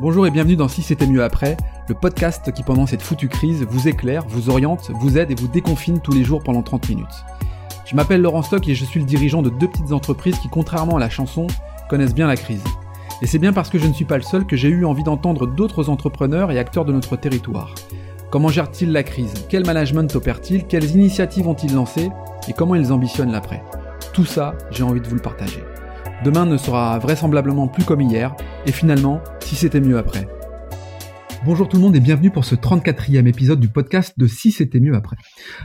Bonjour et bienvenue dans Si c'était mieux après, le podcast qui pendant cette foutue crise vous éclaire, vous oriente, vous aide et vous déconfine tous les jours pendant 30 minutes. Je m'appelle Laurent Stock et je suis le dirigeant de deux petites entreprises qui, contrairement à la chanson, connaissent bien la crise. Et c'est bien parce que je ne suis pas le seul que j'ai eu envie d'entendre d'autres entrepreneurs et acteurs de notre territoire. Comment gèrent-ils la crise? Quel management opèrent-ils Quelles initiatives ont-ils lancées? Et comment ils ambitionnent l'après? Tout ça, j'ai envie de vous le partager. Demain ne sera vraisemblablement plus comme hier, et finalement, si c'était mieux après. Bonjour tout le monde et bienvenue pour ce 34e épisode du podcast de Si c'était mieux après.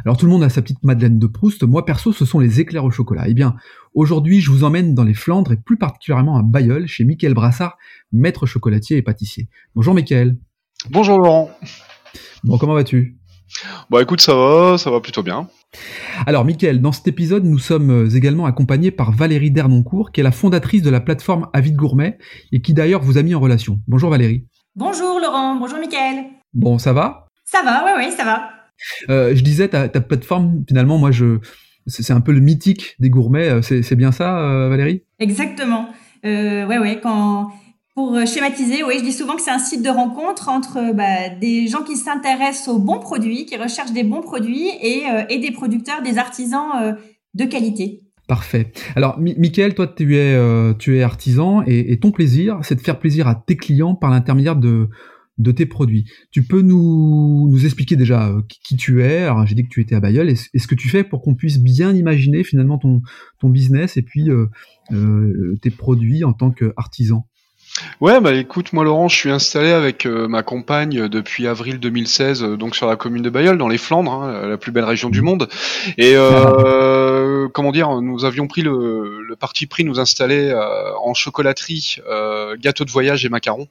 Alors tout le monde a sa petite Madeleine de Proust, moi perso ce sont les éclairs au chocolat. Eh bien, aujourd'hui je vous emmène dans les Flandres et plus particulièrement à Bayeul chez Michael Brassard, maître chocolatier et pâtissier. Bonjour Michael. Bonjour Laurent. Bon, comment vas-tu? Bon écoute, ça va, ça va plutôt bien. Alors, Mickaël, dans cet épisode, nous sommes euh, également accompagnés par Valérie Dernoncourt, qui est la fondatrice de la plateforme Avid Gourmet et qui d'ailleurs vous a mis en relation. Bonjour Valérie. Bonjour Laurent, bonjour Mickaël. Bon, ça va? Ça va, oui, oui, ça va. Euh, je disais, ta, plateforme, finalement, moi, je, c'est un peu le mythique des gourmets. Euh, c'est bien ça, Valérie? Exactement. Euh, ouais, ouais. Quand pour euh, schématiser, oui, je dis souvent que c'est un site de rencontre entre euh, bah, des gens qui s'intéressent aux bons produits, qui recherchent des bons produits et, euh, et des producteurs, des artisans de qualité. Parfait. Alors, Michael, toi, tu es, tu es artisan et, ton plaisir, c'est de faire plaisir à tes clients par l'intermédiaire de, de tes produits. Tu peux nous, nous expliquer déjà qui, tu es? Alors, j'ai dit que tu étais à Bayeul et, ce que tu fais pour qu'on puisse bien imaginer finalement ton, ton business et puis tes produits en tant qu'artisan? Ouais, bah écoute, moi Laurent, je suis installé avec euh, ma compagne euh, depuis avril 2016, euh, donc sur la commune de Bayeul, dans les Flandres, hein, la plus belle région du monde. Et euh, comment dire, nous avions pris le, le parti pris nous installer en chocolaterie, gâteaux de voyage et macarons,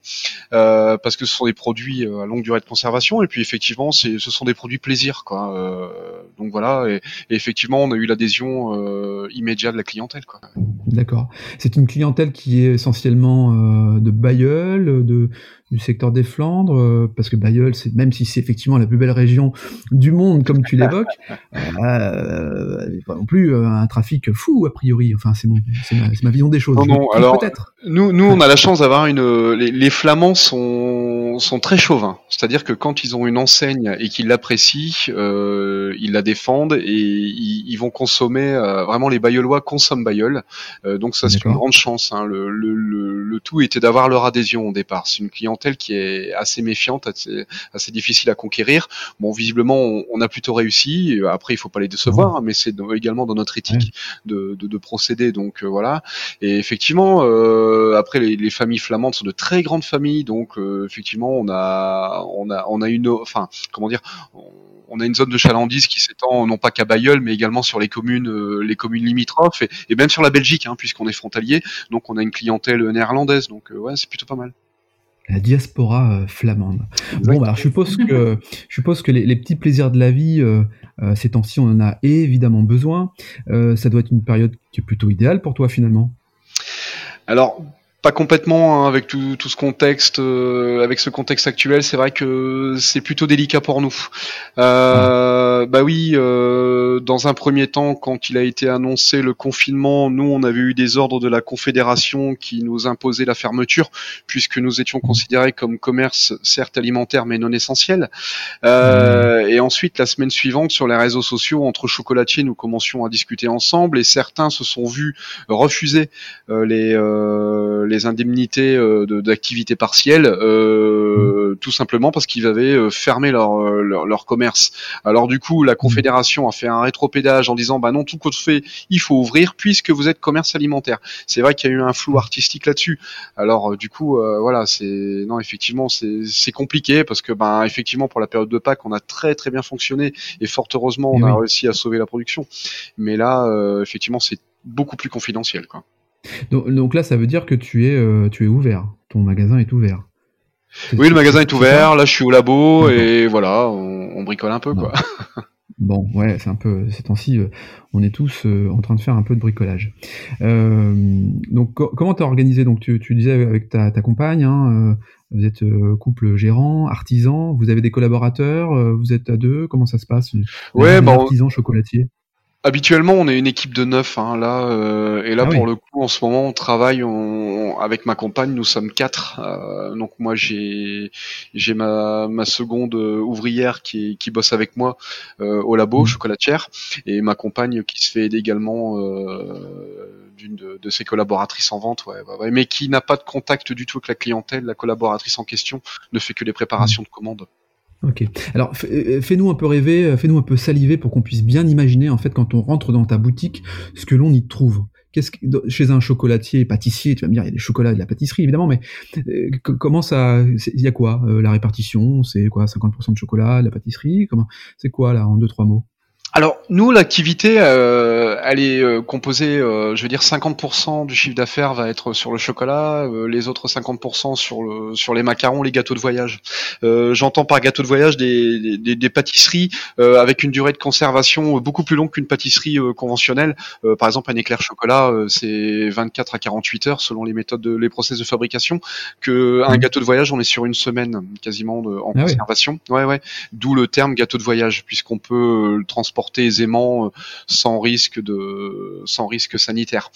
parce que ce sont des produits à longue durée de conservation. Et puis effectivement, c'est, ce sont des produits plaisir, quoi. donc voilà. Et, et, effectivement, on a eu l'adhésion immédiate de la clientèle, quoi. D'accord. C'est une clientèle qui est essentiellement de Bayeul, de, du secteur des Flandres, euh, parce que Bayeul, c'est même si c'est effectivement la plus belle région du monde, comme tu l'évoques, euh, pas non plus euh, un trafic fou a priori. Enfin, c'est ma, ma, vision des choses. Non, non. Alors, nous, nous, on a la chance d'avoir une. Les, les, Flamands sont sont très chauvins. C'est-à-dire que quand ils ont une enseigne et qu'ils l'apprécient, euh, ils la défendent et ils, ils vont consommer. Euh, vraiment, les Bayeulois consomment Bayeul. donc ça, c'est une grande chance. Hein. Le, le, le, le tout était d'avoir leur adhésion au départ. C'est une clientèle qui est assez méfiante, assez, assez difficile à conquérir. Bon, visiblement, on, a plutôt réussi. Après, il faut pas les décevoir, hein, mais c'est également dans notre éthique de, de, de, procéder. Donc euh, voilà. Et effectivement, euh, après, les, les, familles flamandes sont de très grandes familles, donc euh, effectivement, on a, on a, on a une, enfin, comment dire. On, a une zone de chalandise qui s'étend non pas qu'à Bayeul, mais également sur les communes, les communes limitrophes et, même sur la Belgique, hein, puisqu'on est frontalier. Donc on a une clientèle néerlandaise. Donc ouais, c'est plutôt pas mal la diaspora euh, flamande. Bon, alors je suppose que je suppose que les, petits plaisirs de la vie, euh, euh, ces temps-ci, on en a évidemment besoin. ça doit être une période qui est plutôt idéale pour toi finalement? Alors pas complètement hein, avec tout, tout, ce contexte, euh, avec ce contexte actuel, c'est vrai que c'est plutôt délicat pour nous. Euh, bah oui, euh, dans un premier temps, quand il a été annoncé le confinement, nous on avait eu des ordres de la Confédération qui nous imposaient la fermeture, puisque nous étions considérés comme commerce certes alimentaire mais non essentiel. Euh, et ensuite, la semaine suivante, sur les réseaux sociaux, entre chocolatiers, nous commencions à discuter ensemble, et certains se sont vus refuser euh, les les indemnités euh, d'activité partielle, euh, tout simplement parce qu'ils avaient euh, fermé leur, leur, commerce. Alors du coup, la Confédération a fait un rétropédage en disant bah non, tout compte fait, il faut ouvrir puisque vous êtes commerce alimentaire. C'est vrai qu'il y a eu un flou artistique là-dessus. Alors du coup, voilà, c'est non effectivement c'est compliqué parce que ben effectivement pour la période de Pâques, on a très très bien fonctionné et fort heureusement on a réussi à sauver la production. Mais là, effectivement, c'est beaucoup plus confidentiel quoi. Donc, là, ça veut dire que tu es, euh, tu es ouvert. Ton magasin est ouvert. oui, le magasin est ouvert. Là, je suis au labo et voilà, on, bricole un peu, quoi. Bon, ouais, c'est un peu ces temps-ci, euh, on est tous euh, en train de faire un peu de bricolage. donc, comment t'as organisé? Donc, tu, disais avec ta, compagne, hein, vous êtes couple gérant, artisan, vous avez des collaborateurs, vous êtes à deux, comment ça se passe? Ouais, bon, artisan chocolatier. Habituellement, on est une équipe de neuf, hein, là, euh, et là Ah pour oui. le coup, en ce moment, on travaille on- avec ma compagne. Nous sommes quatre. euh, donc moi, j'ai j'ai ma, ma seconde euh, ouvrière qui, bosse avec moi euh, au labo Mhm. chocolatière, et ma compagne qui se fait aider également euh, d'une de, de ses collaboratrices en vente, ouais, ouais, ouais, mais qui n'a pas de contact du tout avec la clientèle. La collaboratrice en question ne fait que les préparations de commandes. Ok. Alors, f- euh, fais-nous un peu rêver, euh, fais-nous un peu saliver pour qu'on puisse bien imaginer, en fait, quand on rentre dans ta boutique, ce que l'on y trouve. Qu'est-ce que, chez un chocolatier, pâtissier, tu vas me dire, il y a des chocolats de la pâtisserie, évidemment, mais euh, comment ça, il y a quoi Euh, La répartition, c'est quoi 50% de chocolat, de la pâtisserie Comment C'est quoi, là, en deux, trois mots? Alors nous, l'activité, euh, elle est euh, composée, euh, je veux dire, 50% du chiffre d'affaires va être sur le chocolat, euh, les autres 50% sur le sur les macarons, les gâteaux de voyage. Euh, J'entends par gâteau de voyage des, des, des pâtisseries euh, avec une durée de conservation beaucoup plus longue qu'une pâtisserie euh, conventionnelle. Euh, par exemple, un éclair chocolat, euh, c'est 24 à 48 heures selon les méthodes, de, les process de fabrication. Que un Mhm. gâteau de voyage, on est sur une semaine quasiment de, en Ah conservation. Ouais, ouais. D'où le terme gâteau de voyage, puisqu'on peut le transporter aisément euh, sans risque de sans risque sanitaire.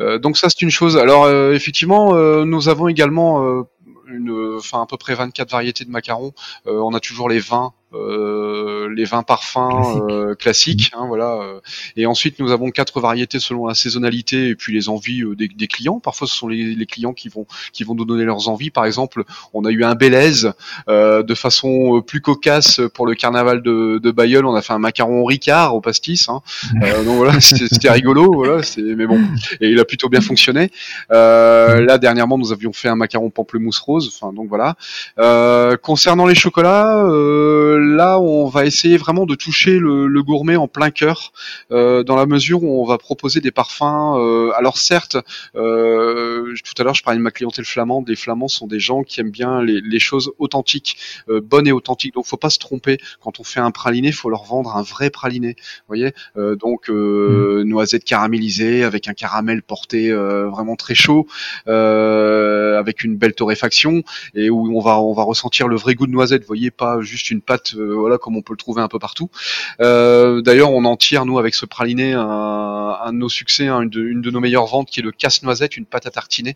Euh, donc ça c'est une chose. Alors euh, effectivement, nous avons également une, enfin à peu près 24 variétés de macarons. On a toujours les vins, euh, les vins parfums Classique. euh, classiques, hein, voilà. euh. Et ensuite nous avons quatre variétés selon la saisonnalité et puis les envies euh, des, des clients. Parfois ce sont les, les clients qui vont qui vont nous donner leurs envies. Par exemple, on a eu un Bélez euh, de façon euh, plus cocasse pour le carnaval de, de Bayeul. On a fait un macaron Ricard au pastis. Hein. Euh, donc voilà, c'était rigolo. Voilà, c'est mais bon, et il a plutôt bien fonctionné. Euh, là dernièrement, nous avions fait un macaron pamplemousse rose. Enfin donc voilà. Euh, concernant les chocolats, euh, là on va essayer vraiment de toucher le, le gourmet en plein cœur, euh, dans la mesure où on va proposer des parfums. euh, alors certes, euh, tout à l'heure je parlais de ma clientèle flamande. Les flamands sont des gens qui aiment bien les, les choses authentiques, euh, bonnes et authentiques. Donc faut pas se tromper. Quand on fait un praliné, faut leur vendre un vrai praliné. Vous voyez, Euh, donc euh, noisettes caramélisées avec un caramel porté euh, vraiment très chaud, euh, avec une belle torréfaction et où on va on va ressentir le vrai goût de noisette. Vous voyez, pas juste une pâte, euh, voilà comme on peut le trouver un peu partout. Euh, D'ailleurs, on en tire nous avec ce praliné un, un de nos succès, hein, une, de, une de nos meilleures ventes qui est le casse-noisette, une pâte à tartiner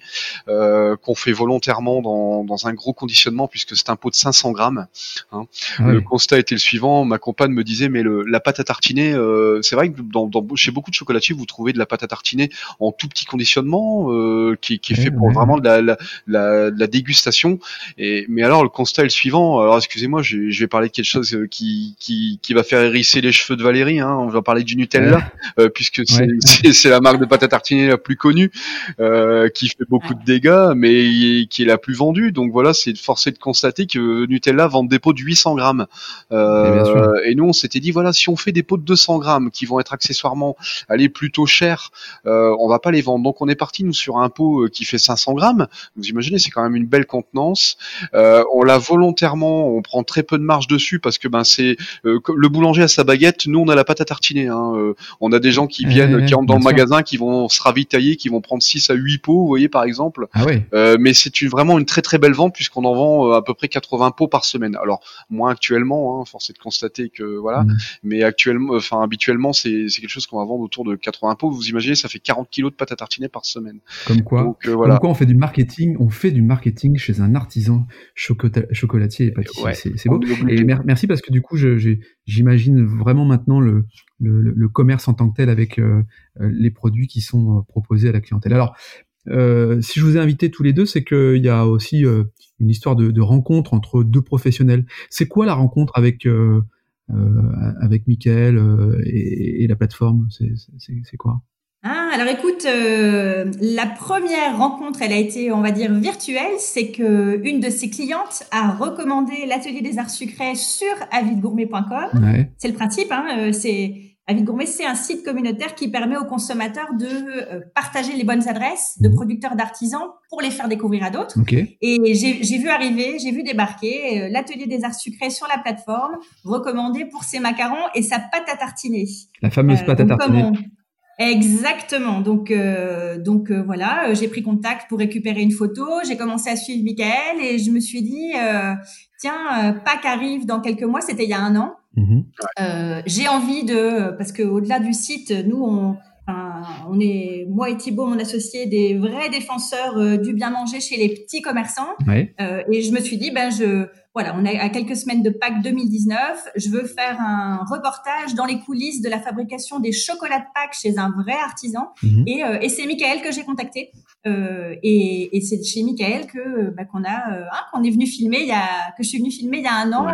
euh, qu'on fait volontairement dans, dans un gros conditionnement puisque c'est un pot de 500 grammes. Ah Le constat était le suivant. Ma compagne me disait, mais le, la pâte à tartiner, c'est vrai que dans, dans- chez beaucoup de chocolatiers, vous trouvez de la pâte à tartiner en tout petit conditionnement, euh, qui, qui est fait pour vraiment de la, la, la, de la dégustation. Et, mais alors, le constat est le suivant. Alors, excusez-moi, je, je vais parler de quelque chose euh, qui, qui, qui va faire hérisser les cheveux de Valérie. Hein. On va parler du Nutella, euh, puisque c'est Ouais. la marque de pâte à tartiner la plus connue, euh, qui fait beaucoup de dégâts, mais qui est la plus vendue. Donc voilà, c'est forcé de constater que Nutella vend des pots de 800 grammes. Et nous, on s'était dit, voilà, si on fait des pots de 200 grammes qui vont être accessoirement aller plutôt chers, on va pas les vendre. Donc on est parti nous sur un pot qui fait 500 grammes. Vous imaginez, c'est quand même une belle contenance. Euh, on l'a volontairement, on prend très peu de marge dessus parce que ben c'est euh, le boulanger a sa baguette, nous on a la pâte à tartiner. Hein. Euh, on a des gens qui Ouais, viennent, qui entrent dans le sûr. magasin, qui vont se ravitailler, qui vont prendre 6 à 8 pots, vous voyez par exemple. Ah. Euh, mais c'est une, vraiment une très très belle vente puisqu'on en vend à peu près 80 pots par semaine. Alors moins actuellement, hein, force est de constater que voilà, Mhm. mais actuellement, enfin habituellement c'est quelque chose qu'on va vendre autour de 80 pots. Vous imaginez, ça fait 40 kilos de pâte à tartiner par semaine. Comme quoi. Donc voilà. Comme quoi, on fait du marketing, on fait du marketing chez un artisan chocolatier et pâtissier. Ouais. C'est beau. Et mer- merci parce que du coup, j'imagine vraiment maintenant le, commerce en tant que tel avec euh, euh, les produits qui sont euh, proposés à la clientèle. Alors, si je vous ai invité tous les deux, c'est qu'il y a aussi une histoire de, rencontre entre deux professionnels. C'est quoi la rencontre avec avec Michael et, et la plateforme? C'est quoi? Ah, alors écoute, euh, la première rencontre, elle a été, on va dire, virtuelle. C'est que une de ses clientes a recommandé l'atelier des arts sucrés sur avidgourmet.com. Ouais. C'est le principe, hein, euh, c'est Avid Gourmet, c'est un site communautaire qui permet aux consommateurs de euh, partager les bonnes adresses de Mhm. producteurs d'artisans pour les faire découvrir à d'autres. Et j'ai j'ai vu arriver, j'ai vu débarquer euh, l'atelier des arts sucrés sur la plateforme, recommandé pour ses macarons et sa pâte à tartiner. La fameuse Euh, pâte à tartiner. Exactement. Donc, euh, donc euh, voilà, euh, j'ai pris contact pour récupérer une photo. J'ai commencé à suivre Michael et je me suis dit, euh, tiens, euh, Pâques arrive dans quelques mois. C'était il y a un an. Mhm. J'ai envie de, parce que au-delà du site, nous on on est, moi et Thibault, mon associé, des vrais défenseurs euh, du bien manger chez les petits commerçants. Euh, et je me suis dit, ben je, voilà, on est à quelques semaines de Pâques 2019. Je veux faire un reportage dans les coulisses de la fabrication des chocolats de Pâques chez un vrai artisan. Mhm. Et, euh, et c'est Michael que j'ai contacté. Euh, et, et c'est chez Michael que bah, qu'on a, hein, qu'on est venu filmer il y a, que je suis venu filmer il y a un an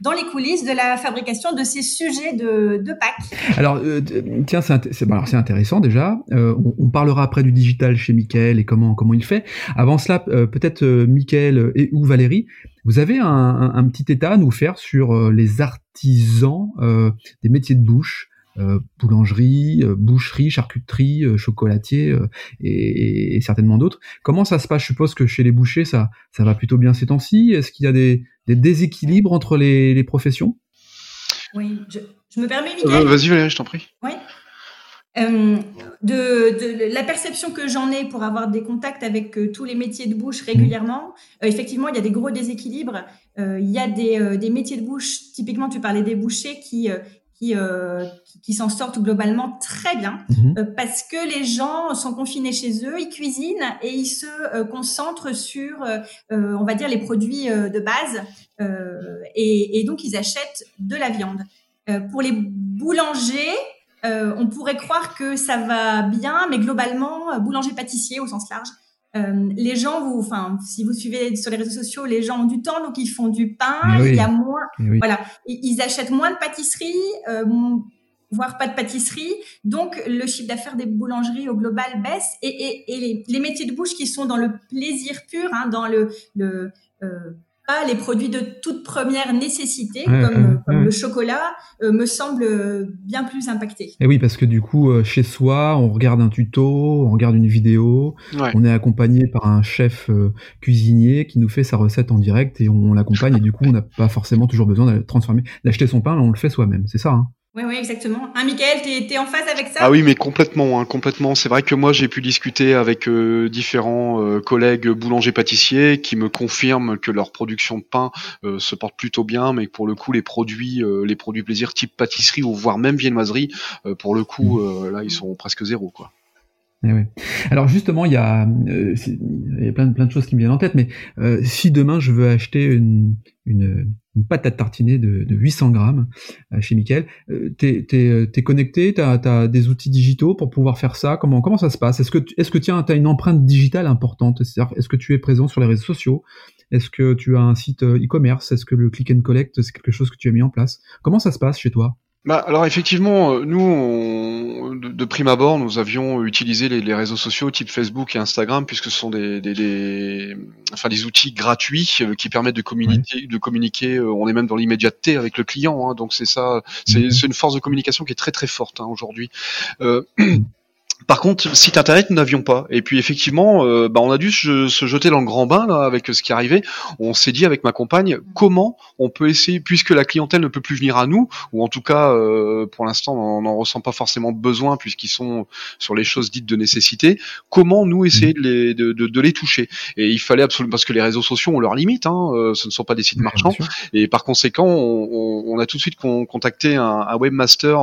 dans les coulisses de la fabrication de ces sujets de, de Pâques. Alors, euh, tiens, c'est intéressant déjà. Euh, on, parlera après du digital chez Michael et comment comment il fait. Avant cela, euh, peut-être Michael et ou Valérie, vous avez un, petit état à nous faire sur les artisans des métiers de bouche. Boulangerie, boucherie, charcuterie, chocolatier et, et, certainement d'autres. Comment ça se passe? Je suppose que chez les bouchers, ça, ça va plutôt bien ces temps-ci. Est-ce qu'il y a des, des déséquilibres entre les, professions? Oui, je, me permets, Miguel. Vas-y Valérie, je t'en prie. Oui. Euh, de, la perception que j'en ai pour avoir des contacts avec euh, tous les métiers de bouche régulièrement, euh, effectivement, il y a des gros déséquilibres. il y a des, des, métiers de bouche, typiquement, tu parlais des bouchers qui, euh, qui, qui, s'en sortent globalement très bien mhm. euh, parce que les gens sont confinés chez eux, ils cuisinent et ils se euh, concentrent sur, on va dire, les produits de base et, et, donc ils achètent de la viande. pour les boulangers, on pourrait croire que ça va bien, mais globalement, boulanger-pâtissier au sens large, euh, les gens, vous, enfin, si vous suivez sur les réseaux sociaux, les gens ont du temps, donc ils font du pain. Il y a moins, voilà, ils achètent moins de pâtisserie, euh, voire pas de pâtisserie. Donc le chiffre d'affaires des boulangeries au global baisse et, les, métiers de bouche qui sont dans le plaisir pur, hein, dans le, le euh, pas les produits de toute première nécessité, comme, le chocolat, euh, me semble bien plus impacté. Et oui, parce que du coup, euh, chez soi, on regarde un tuto, on regarde une vidéo, on est accompagné par un chef euh, cuisinier qui nous fait sa recette en direct et on, l'accompagne et du coup, on n'a pas forcément toujours besoin de transformer, d'acheter son pain, on le fait soi-même. C'est ça. Hein? Oui, oui, exactement. Hein, Michael, tu es, en phase avec ça? Ah oui, mais complètement, hein, complètement. C'est vrai que moi, j'ai pu discuter avec euh, différents euh, collègues boulangers-pâtissiers qui me confirment que leur production de pain euh, se porte plutôt bien, mais que pour le coup, les produits, les produits plaisir type pâtisserie ou voire même viennoiserie, pour le coup, mmh. là, ils sont presque zéro, quoi. Eh Alors justement, il y a, a plein, de choses qui me viennent en tête, mais si demain je veux acheter une, pâte à tartiner de, de 800 grammes euh, chez Mickaël. Euh, t'es es, connecté, t'as as des outils digitaux pour pouvoir faire ça? Comment ça se passe? Est-ce que est-ce une empreinte digitale importante? Est-ce que tu es présent sur les réseaux sociaux? Est-ce que tu as un site euh, e-commerce? Est-ce que le click and collect c'est quelque chose que tu as mis en place? Comment ça se passe chez toi? Bah, alors effectivement, euh, nous, on, de, prime abord, nous avions utilisé les, réseaux sociaux type Facebook et Instagram puisque ce sont des, des, des enfin des outils gratuits euh, qui permettent de communiquer, de communiquer. Euh, on est même dans l'immédiateté avec le client, hein, donc c'est ça, c'est mhm. une force de communication qui est très très forte hein, aujourd'hui. Euh, Par contre, site internet, nous n'avions pas. Et puis effectivement, euh, bah, on a dû se, jeter dans le grand bain là, avec ce qui arrivait. On s'est dit avec ma compagne comment on peut essayer, puisque la clientèle ne peut plus venir à nous, ou en tout cas euh, pour l'instant on n'en ressent pas forcément besoin puisqu'ils sont sur les choses dites de nécessité. Comment nous essayer de les, de, de, les toucher? Et il fallait absolument parce que les réseaux sociaux ont leurs limites. Hein, euh, ce ne sont pas des sites marchands. Et par conséquent, on, on, a tout de suite contacté un, un webmaster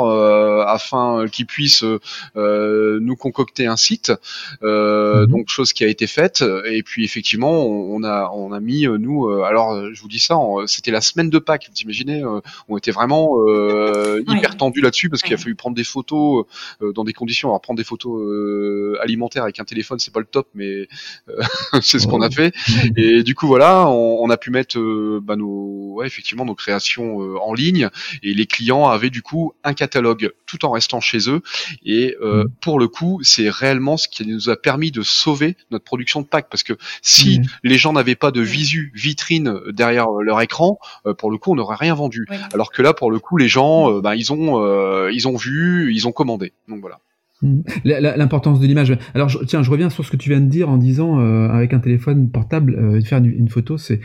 afin qu'il puisse nous concocter un site, euh, mhm. donc chose qui a été faite. Et puis effectivement, on, a on a mis euh, nous. Euh, alors je vous dis ça, c'était la semaine de Pâques. Vous imaginez, on était vraiment hyper tendu là-dessus parce qu'il a fallu prendre des photos dans des conditions. Alors prendre des photos alimentaires avec un téléphone, c'est pas le top, mais c'est ce qu'on a fait. Et du coup voilà, on, a pu mettre bah, nos ouais, effectivement nos créations en ligne et les clients avaient du coup un catalogue tout en restant chez eux. Et mhm. pour le coup, c'est réellement ce qui nous a permis de sauver notre production de Pâques. Parce que si les gens n'avaient pas de visu, vitrine derrière leur écran, euh, pour le coup, on n'aurait rien vendu. Alors que là, pour le coup, les gens, euh, bah, ils ont, euh, ils ont vu, ils ont commandé. Donc voilà. L'importance de l'image. Alors tiens, je reviens sur ce que tu viens de dire en disant avec un téléphone portable faire une, photo, c'est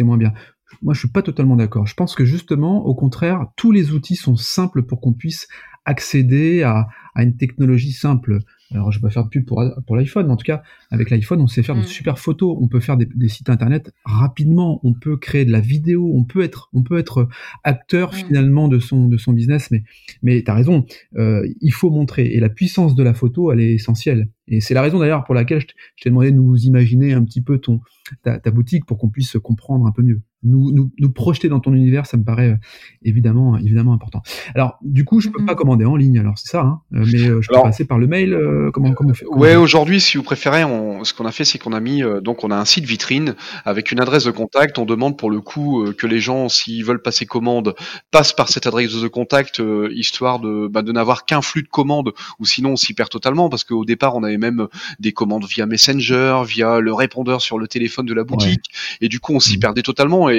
moins bien. Moi, je suis pas totalement d'accord. Je pense que justement, au contraire, tous les outils sont simples pour qu'on puisse accéder à, à une technologie simple. alors je vais pas faire de pub pour, pour l'iPhone, mais en tout cas, avec l'iPhone, on sait faire de mm. super photos, on peut faire des, sites internet rapidement, on peut créer de la vidéo, on peut être, on peut être acteur mm. finalement de son, de son business, mais, mais t'as raison, euh, il faut montrer, et la puissance de la photo, elle est essentielle. Et c'est la raison d'ailleurs pour laquelle je t'ai demandé de nous imaginer un petit peu ton, ta, ta boutique pour qu'on puisse comprendre un peu mieux nous, nous, nous, projeter dans ton univers, ça me paraît euh, évidemment, évidemment important. Alors, du coup, je peux pas commander en ligne, alors c'est ça, hein, euh, mais euh, je peux passer par le mail. comment, comment on fait Ouais, aujourd'hui, si vous préférez, on, ce qu'on a fait, c'est qu'on a mis, donc, on a un site vitrine avec une adresse de contact. On demande pour le coup que les gens, s'ils veulent passer commande, passent par cette adresse de contact, histoire de, bah, de n'avoir qu'un flux de commandes, ou sinon on s'y perd totalement, parce qu'au départ, on avait même des commandes via Messenger, via le répondeur sur le téléphone de la boutique, et du coup, on s'y mmh. perdait totalement et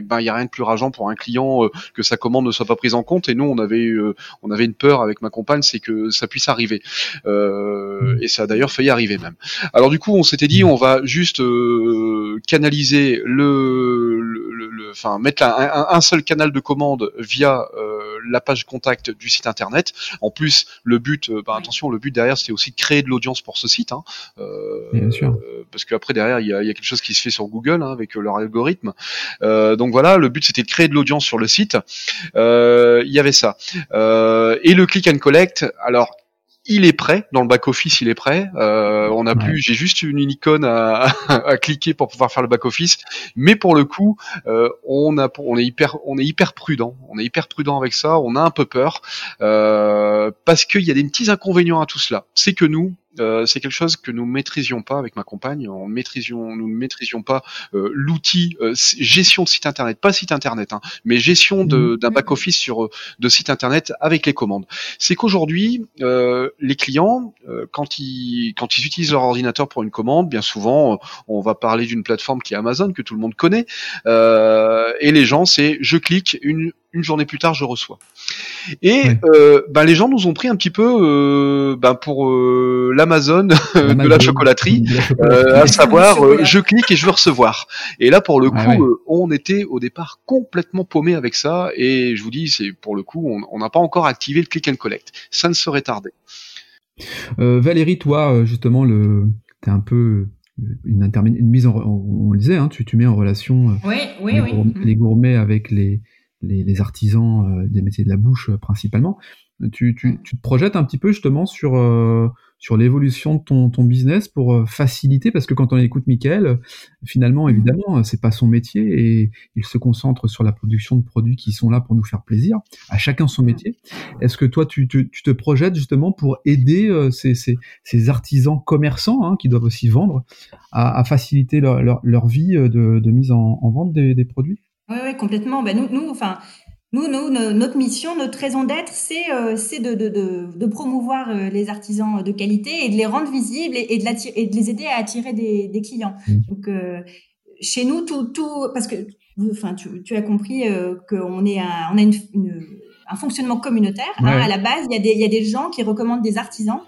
ben il y a rien de plus rageant pour un client euh, que sa commande ne soit pas prise en compte. Et nous on avait euh, on avait une peur avec ma compagne c'est que ça puisse arriver. Euh, et ça a d'ailleurs failli arriver même. Alors du coup on s'était dit on va juste canaliser le, enfin mettre un, seul canal de commande via la page contact du site internet. En plus, le but, ben, attention, le but derrière, c'était aussi de créer de l'audience pour ce site, hein. Bien sûr. parce qu'après derrière, il y a, y a, quelque chose qui se fait sur Google hein, avec leur algorithme. Euh, donc voilà, le but c'était de créer de l'audience sur le site. Euh, il y avait ça. Euh, et le click and collect, alors il est prêt dans le back office, il est prêt. on a plus, j'ai juste une icône à, à, cliquer pour pouvoir faire le back office. Mais pour le coup, on a, on est hyper, on est hyper prudent. On est hyper prudent avec ça. On a un peu peur parce qu'il y a des petits inconvénients à tout cela. C'est que nous, euh, c'est quelque chose que nous maîtrisions pas avec ma compagne. On maîtrisions, nous ne maîtrisions pas euh, l'outil euh, gestion de site internet, pas site internet, hein, mais gestion mmh. d'un back office sur de site internet avec les commandes. C'est qu'aujourd'hui, les clients, quand ils quand ils utilisent leur ordinateur pour une commande, bien souvent, on va parler d'une plateforme qui est Amazon que tout le monde connaît, et les gens, c'est je clique une une journée plus tard, je reçois. Et euh, ben, les gens nous ont pris un petit peu euh, ben, pour euh, l'Amazon de la chocolaterie, à savoir je clique et je veux recevoir. Et là pour le coup, on était au départ complètement paumé avec ça. Et je vous dis, c'est pour le coup, on n'a pas encore activé le click and collect. Ça ne serait tardé. Valérie, toi justement, le, t'es un peu une, une mise en, on, le disait, hein, tu, tu mets en relation les gourmets avec les les, artisans euh, des métiers de la bouche euh, principalement. Tu, tu, tu, te projettes un petit peu justement sur euh, sur l'évolution de ton, ton business pour faciliter parce que quand on écoute Michael, finalement mmh. évidemment c'est pas son métier et il se concentre sur la production de produits qui sont là pour nous faire plaisir. À chacun son mmh. métier. Est-ce que toi tu, tu, tu, te projettes justement pour aider ces, ces, ces, artisans commerçants hein, qui doivent aussi vendre à, à faciliter leur, leur, leur, vie de, de mise en, en vente des, des produits? Oui, ouais, complètement. Ben, nous, nous, enfin, nous, nous, notre mission, notre raison d'être, c'est euh, de, de, de, de, promouvoir euh, les artisans de qualité et de les rendre visibles et, et, de, et de, les aider à attirer des, des clients. Mmh. Donc, euh, chez nous, tout, tout, parce que, enfin, tu, tu as compris euh, qu'on est on a une, une, un fonctionnement communautaire. Hein, à la base, il y, a des, il y a des gens qui recommandent des artisans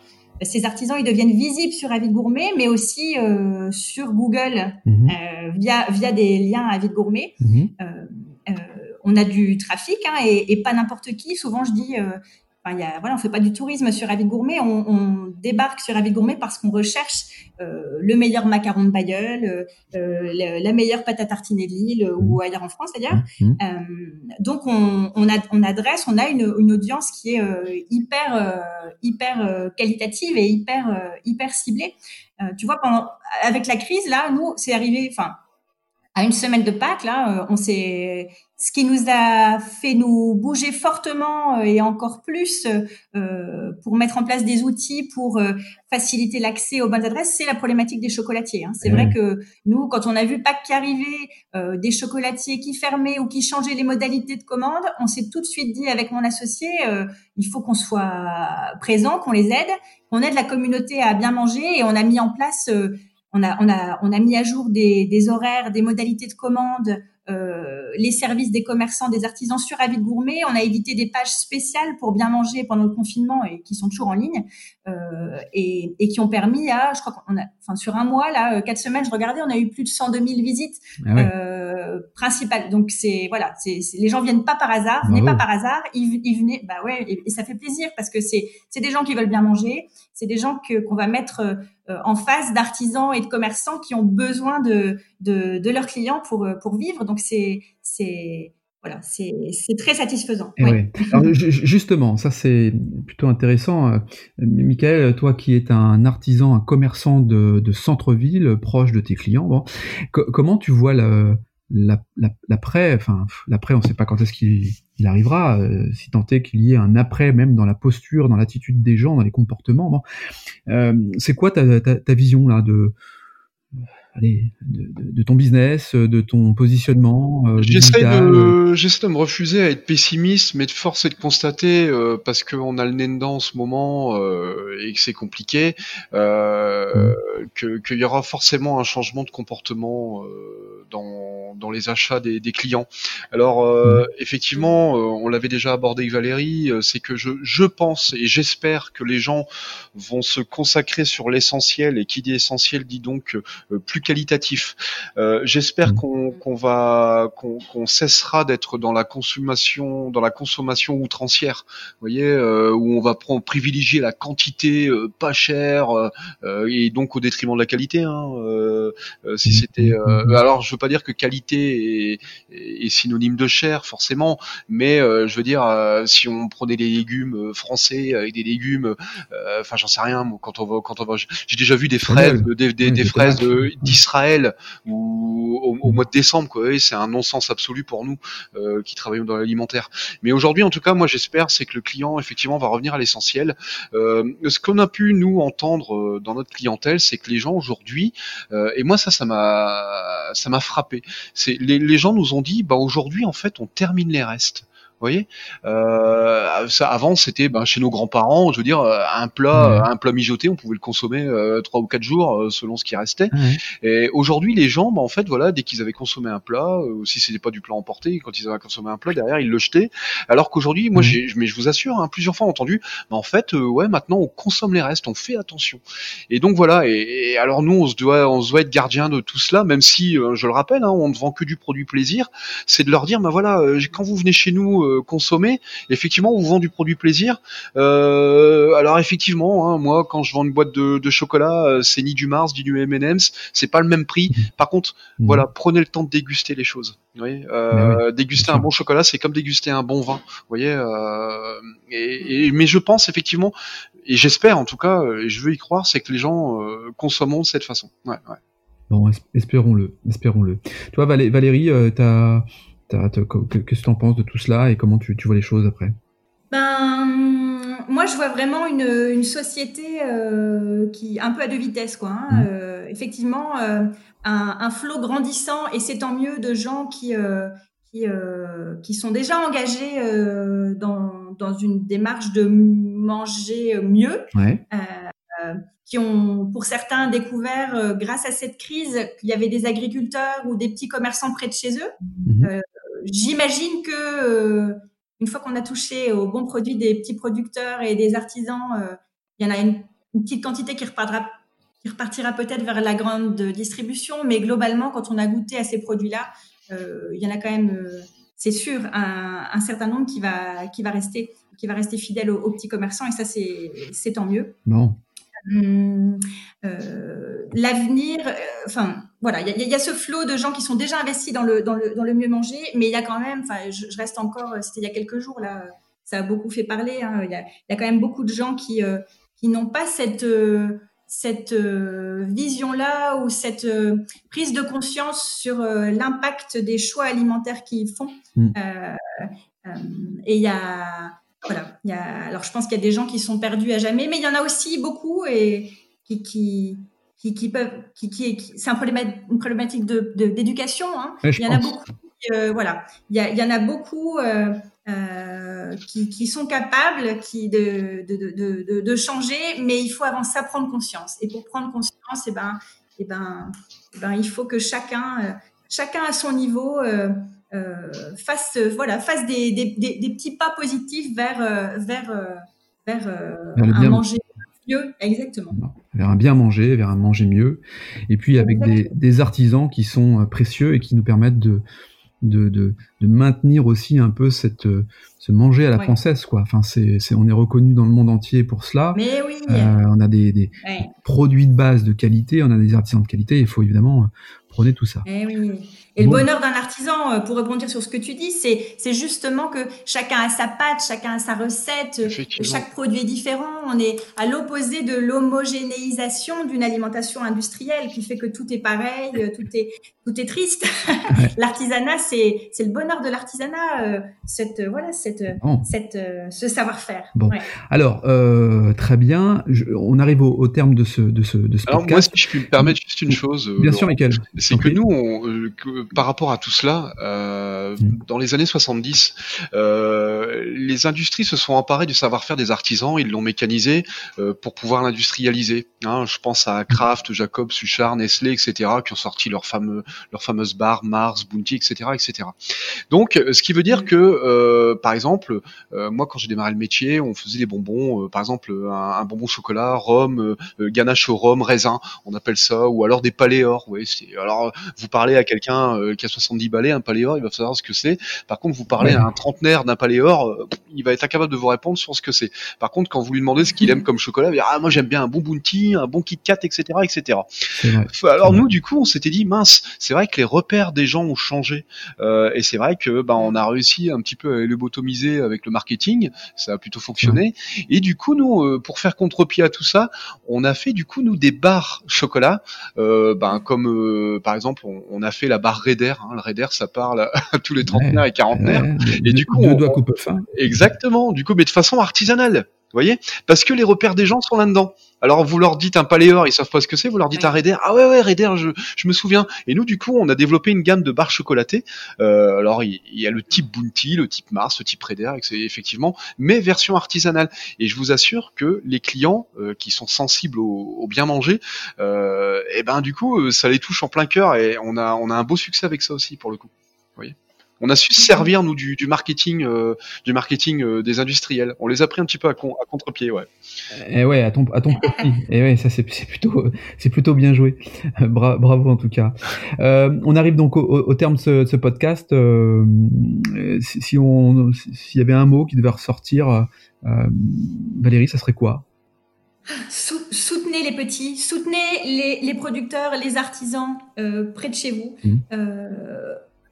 ces artisans, ils deviennent visibles sur Avis Gourmet, mais aussi euh, sur Google euh, via via des liens Avis Gourmet. Mhm. Euh, euh, on a du trafic hein, et, et, pas n'importe qui. Souvent, je dis, euh, Enfin, y a, voilà, on fait pas du tourisme sur Avis Gourmet, on, on, débarque sur Avis Gourmet parce qu'on recherche euh, le meilleur macaron de Bayeul, euh, la, meilleure pâte à tartiner de Lille ou mmh. ailleurs en France d'ailleurs. Mmh. Euh, donc on, on, a, on, adresse, on a une, une audience qui est euh, hyper euh, hyper euh, qualitative et hyper hyper ciblée. tu vois, pendant, avec la crise là, nous c'est arrivé, enfin à une semaine de Pâques, là, on s'est ce qui nous a fait nous bouger fortement euh, et encore plus euh, pour mettre en place des outils pour euh, faciliter l'accès aux bonnes adresses, c'est la problématique des chocolatiers. Hein. C'est vrai que nous, quand on a vu Pâques qui arrivait, des chocolatiers qui fermaient ou qui changeaient les modalités de commande, on s'est tout de suite dit avec mon associé, il faut qu'on soit présent, qu'on les aide, qu'on aide la communauté à bien manger et on a mis en place on a, on a, on a mis à jour des, des horaires, des modalités de commande, euh, les services des commerçants, des artisans sur Avis de Gourmet. On a édité des pages spéciales pour bien manger pendant le confinement et qui sont toujours en ligne euh, et, et, qui ont permis à, je crois qu'on a, enfin sur un mois là, euh, quatre semaines, je regardais, on a eu plus de 102 000 visites. Ah euh, principal. Donc c'est voilà, c'est les gens viennent pas par hasard, Bravo. venaient pas par hasard, ils, ils venaient, bah ouais, et, et ça fait plaisir parce que c'est c'est des gens qui veulent bien manger, c'est des gens que qu'on va mettre euh, en face d'artisans et de commerçants qui ont besoin de de, de leurs clients pour euh, pour vivre. Donc c'est c'est voilà, c'est très satisfaisant. Eh Oui. ouais. Alors, ju- ju- justement, ça c'est plutôt intéressant. Euh, Michael, toi qui es un artisan, un commerçant de, de centre-ville, euh, proche de tes clients, bon, co- comment tu vois le- l'après Enfin, l'après, on ne sait pas quand est-ce qu'il il arrivera, euh, si tant est qu'il y ait un après, même dans la posture, dans l'attitude des gens, dans les comportements. Bon. Euh, c'est quoi ta, ta, ta vision là de allez, de, de- de ton business, de ton positionnement euh, J'essaie digital, euh, de, de me refuser à être pessimiste, mais de force est de constater, euh, parce qu'on a le nez dedans en ce moment euh, et que c'est compliqué, euh, que qu'il y aura forcément un changement de comportement euh, dans, dans les achats des, des clients. Alors euh, effectivement, euh, on l'avait déjà abordé avec Valérie, euh, c'est que je, je pense et j'espère que les gens vont se consacrer sur l'essentiel et qui dit essentiel dit donc euh, plus qualitatif. Euh, J'espère Mm. qu'on qu'on va qu'on qu'on cessera d'être dans la consommation dans la consommation outrancière. Vous voyez euh, où on va prendre privilégier la quantité euh, pas chère euh, euh, et donc au détriment de la qualité. Hein, euh, si Mm. c'était Mm. alors je veux pas dire que qualité est, est synonyme de cher forcément, mais je veux dire si on prenait des légumes français avec des légumes, enfin j'en sais rien. Quand on va quand on va, j'ai déjà vu des fraises, des, des, des des fraises de- d'Israël ou au, mois de décembre quoi. C'est un non-sens absolu pour nous euh, qui travaillons dans l'alimentaire. Mais aujourd'hui, en tout cas, moi j'espère c'est que le client effectivement va revenir à l'essentiel. Euh, ce qu'on a pu nous entendre euh, dans notre clientèle, c'est que les gens aujourd'hui, euh, et moi ça, ça m'a, ça m'a frappé. C'est les, les gens nous ont dit, bah aujourd'hui en fait on termine les restes. Vous voyez, euh, ça, avant c'était ben, chez nos grands-parents, je veux dire, euh, un plat, un plat mijoté, on pouvait le consommer euh, trois ou quatre jours euh, selon ce qui restait. ouais. Et aujourd'hui, les gens, bah, en fait, voilà, dès qu'ils avaient consommé un plat, euh, si c'était pas du plat emporté, quand ils avaient consommé un plat, derrière, ils le jetaient. Alors qu'aujourd'hui, moi, Mhm. j'ai, mais je vous assure, hein, plusieurs fois entendu, bah, en fait, euh, ouais, maintenant, on consomme les restes, on fait attention. Et donc voilà. Et, et alors nous, on se doit, on se doit être gardien de tout cela, même si, euh, je le rappelle, hein, on ne vend que du produit plaisir. C'est de leur dire, bah voilà, euh, quand vous venez chez nous euh, consommer, effectivement, on vous vend du produit plaisir. Euh, alors effectivement, hein, moi, quand je vends une boîte de, de chocolat, euh, c'est ni du Mars, ni du M&M's, c'est pas le même prix. Par contre, Mhm. voilà, prenez le temps de déguster les choses. Vous voyez, euh, déguster un bon chocolat, c'est comme déguster un bon vin. Vous voyez, euh, et, et- mais je pense effectivement, et j'espère en tout cas, et je veux y croire, c'est que les gens euh, consommeront de cette façon. Ouais, ouais. Bon, es- espérons-le, espérons-le. Toi, Valé- Valérie, t'as- que- qu'est-ce que tu en penses de tout cela et comment tu, tu vois les choses après? Ben, moi, je vois vraiment une, une société euh, qui un peu à deux vitesses, quoi. hein. Mhm. Euh, effectivement, euh, un, un flot grandissant, et c'est tant mieux de gens qui euh, qui, qui sont déjà engagés dans dans une démarche de manger mieux, Ouais. qui ont pour certains découvert grâce à cette crise qu'il y avait des agriculteurs ou des petits commerçants près de chez eux. Mhm. J'imagine que euh, une fois qu'on a touché aux bons produits des petits producteurs et des artisans, euh, il y en a une, une petite quantité qui repartira, qui repartira peut-être vers la grande distribution, mais globalement, quand on a goûté à ces produits-là, euh, il y en a quand même, c'est sûr, un, un certain nombre qui va, qui va rester, qui va rester fidèle aux, aux petits commerçants, et ça, c'est, c'est tant mieux. Bon. Hum, euh, l'avenir, enfin voilà, il y a, il y a ce flot de gens qui sont déjà investis dans le dans le dans le mieux manger, mais il y a quand même, enfin je, je reste encore, c'était il y a quelques jours là, ça a beaucoup fait parler. Hein, il, y a, il y a quand même beaucoup de gens qui euh, qui n'ont pas cette euh, cette euh, vision là ou cette euh, prise de conscience sur euh, l'impact des choix alimentaires qu'ils font. Mm. Euh, euh, et il y a voilà, il y a, alors je pense qu'il y a des gens qui sont perdus à jamais, mais il y en a aussi beaucoup et qui, qui, qui, qui peuvent, qui, qui, qui- c'est un problématique, une problématique de, de- d'éducation. Hein. Il y en a beaucoup, euh, voilà, il y, a, il y en a beaucoup euh, euh, qui, qui sont capables, qui de, de, de, de, changer, mais il faut avant ça prendre conscience. Et pour prendre conscience, et ben, et ben, eh ben, il faut que chacun, euh, chacun à son niveau. Euh, euh, fasse voilà fasse des, des, des, des petits pas positifs vers vers vers, euh, un manger mieux, exactement. Vers un bien manger, vers un manger mieux, et puis avec des, des, artisans qui sont précieux et qui nous permettent de de, de, de maintenir aussi un peu cette se manger à la française quoi. Enfin c'est on est reconnu dans le monde entier pour cela. Mais oui. Euh, on a des, des produits de base de qualité, on a des artisans de qualité. Il faut évidemment prôner tout ça. Eh oui. Et le bonheur d'un artisan, euh, pour rebondir sur ce que tu dis, c'est c'est justement que chacun a sa patte, chacun a sa recette, chaque produit est différent. On est à l'opposé de l'homogénéisation d'une alimentation industrielle qui fait que tout est pareil, euh, tout est tout est triste. L'artisanat, c'est c'est le bonheur de l'artisanat, euh, cette voilà cette cette ce savoir-faire. Bon, alors très bien. on arrive au, terme de ce de ce de ce alors Moi, si je puis me permettre juste une chose. Bien sûr, Michael. C'est que nous, on, par rapport à tout cela, euh, mm. dans les années 70, euh, les industries se sont emparées du savoir-faire des artisans, ils l'ont mécanisé euh, pour pouvoir l'industrialiser. Hein, je pense à Kraft, Jacob, Suchard, Nestlé, etc., qui ont sorti leurs fameux, leurs fameuses barres, Mars, Bounty, etc., etc. Donc, ce qui veut dire mm. que, par exemple, moi, quand j'ai démarré le métier, on faisait des bonbons, par exemple, un, un, bonbon chocolat, rhum, ganache au rhum, raisin, on appelle ça, ou alors des paléors. Oui, alors vous parlez à quelqu'un euh, qui a 70 balais, un paléor, il va savoir ce que c'est. Par contre, vous parlez à un trentenaire d'un paléor, euh, il va être incapable de vous répondre sur ce que c'est. Par contre, quand vous lui demandez ce qu'il aime comme chocolat, il va dire ah moi j'aime bien un bon bounty, un bon Kit Kat, etc., etc. Alors nous, du coup, on s'était dit mince, c'est vrai que les repères des gens ont changé, euh, et c'est vrai que ben on a réussi un petit peu à le botomiser avec le marketing, ça a plutôt fonctionné. Et du coup, nous, pour faire contre-pied à tout ça, on a fait du coup nous des barres chocolat, ben comme par exemple, on, a fait la barre Raider. Hein. Le Raider, ça parle à, tous les trentenaires et quarantenaires. et du coup, deux doigts coupe fin. Exactement. Du coup, mais de façon artisanale. Vous voyez? Parce que les repères des gens sont là-dedans. Alors vous leur dites un paléor, ils savent pas ce que c'est, vous leur dites un Raider, ah ouais ouais Raider, je, je me souviens. Et nous du coup on a développé une gamme de barres chocolatées. Euh, alors il, y a le type Bounty, le type Mars, le type Raider, effectivement, mais version artisanale. Et je vous assure que les clients euh, qui sont sensibles au, bien manger, euh, et eh ben du coup euh, ça les touche en plein cœur et on a on a un beau succès avec ça aussi pour le coup. Vous voyez? On a su servir nous du, marketing, euh, du marketing euh, des industriels. On les a pris un petit peu à, contre-pied, ouais. Et eh ouais, à ton à ton profit. Et eh ouais, ça c'est plutôt c'est plutôt bien joué. bravo en tout cas. Euh, on arrive donc au, terme de ce, podcast. si, on s'il y avait un mot qui devait ressortir, Valérie, ça serait quoi? Soutenez les petits, soutenez les, producteurs, les artisans près de chez vous. Mmh.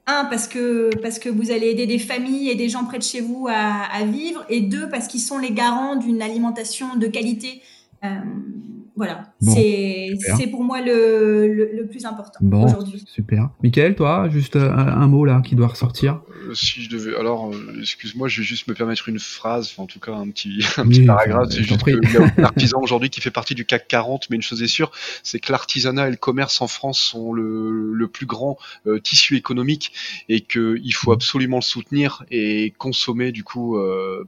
Un, parce que, parce que vous allez aider des familles et des gens près de chez vous à, à vivre. Et deux, parce qu'ils sont les garants d'une alimentation de qualité. Euh, voilà, c'est pour moi le, le, plus important bon, aujourd'hui. Super. Michael, toi, juste un, un, mot là qui doit ressortir. Euh, si je devais, alors, euh, excuse-moi, je vais juste me permettre une phrase, enfin, en tout cas un petit, un petit paragraphe. C'est juste que l'artisan aujourd'hui qui fait partie du CAC 40, mais une chose est sûre, c'est que l'artisanat et le commerce en France sont le, le plus grand euh, tissu économique et qu'il faut absolument le soutenir et consommer du coup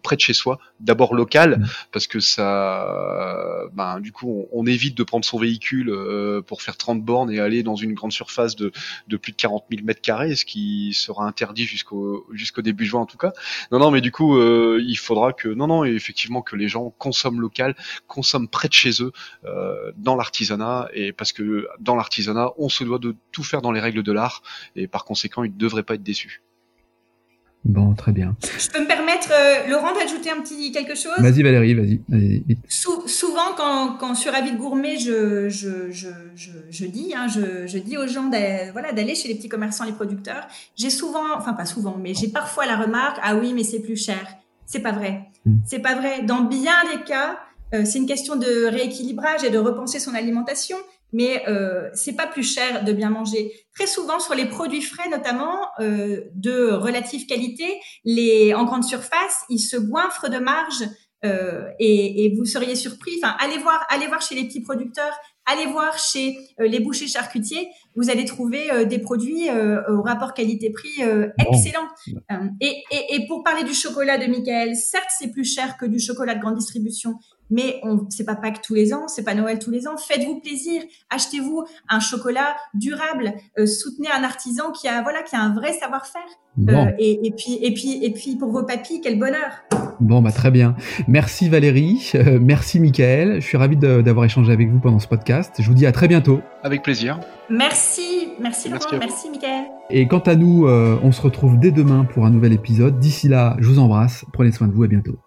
près de chez soi, d'abord local, parce que ça, ben, du coup, on, on, évite de prendre son véhicule euh, pour faire 30 bornes et aller dans une grande surface de, de plus de 40 000 mètres carrés, ce qui sera interdit jusqu'au jusqu'au début juin en tout cas. Non, non, mais du coup, euh, il faudra que, non, non, effectivement, que les gens consomment local, consomment près de chez eux, euh, dans l'artisanat, et parce que dans l'artisanat, on se doit de tout faire dans les règles de l'art, et par conséquent, ils ne devraient pas être déçus. Bon, très bien. Je peux me permettre, euh, Laurent, d'ajouter un petit quelque chose? Vas-y, Valérie, vas-y. Vas souvent, quand, quand sur Avis de Gourmet, je, je, je, je, dis, hein, je, je dis aux gens d'aller voilà, chez les petits commerçants, les producteurs. J'ai souvent, enfin pas souvent, mais j'ai parfois la remarque, ah oui, mais c'est plus cher. C'est pas vrai. Hmm. C'est pas vrai. Dans bien des cas, euh, c'est une question de rééquilibrage et de repenser son alimentation mais euh, c'est pas plus cher de bien manger. Très souvent sur les produits frais, notamment euh, de relative qualité, les en grande surface, ils se goinfrent de marge euh, et, et, vous seriez surpris. Enfin, allez voir, allez voir chez les petits producteurs, allez voir chez euh, les bouchers charcutiers, vous allez trouver euh, des produits au rapport qualité-prix excellent. Et, et, et, pour parler du chocolat de Michael, certes c'est plus cher que du chocolat de grande distribution, mais on c'est pas Pâques tous les ans, c'est pas Noël tous les ans. Faites-vous plaisir, achetez-vous un chocolat durable, euh, soutenez un artisan qui a voilà qui a un vrai savoir-faire. Euh, et, et, puis et puis et puis pour vos papilles, quel bonheur. Bon bah très bien. Merci Valérie, euh, merci Michael. Je suis ravi d'avoir échangé avec vous pendant ce podcast. Je vous dis à très bientôt. Avec plaisir. Merci, merci Laurent, merci, merci Michael. Et quant à nous, on se retrouve dès demain pour un nouvel épisode. D'ici là, je vous embrasse, prenez soin de vous, à bientôt.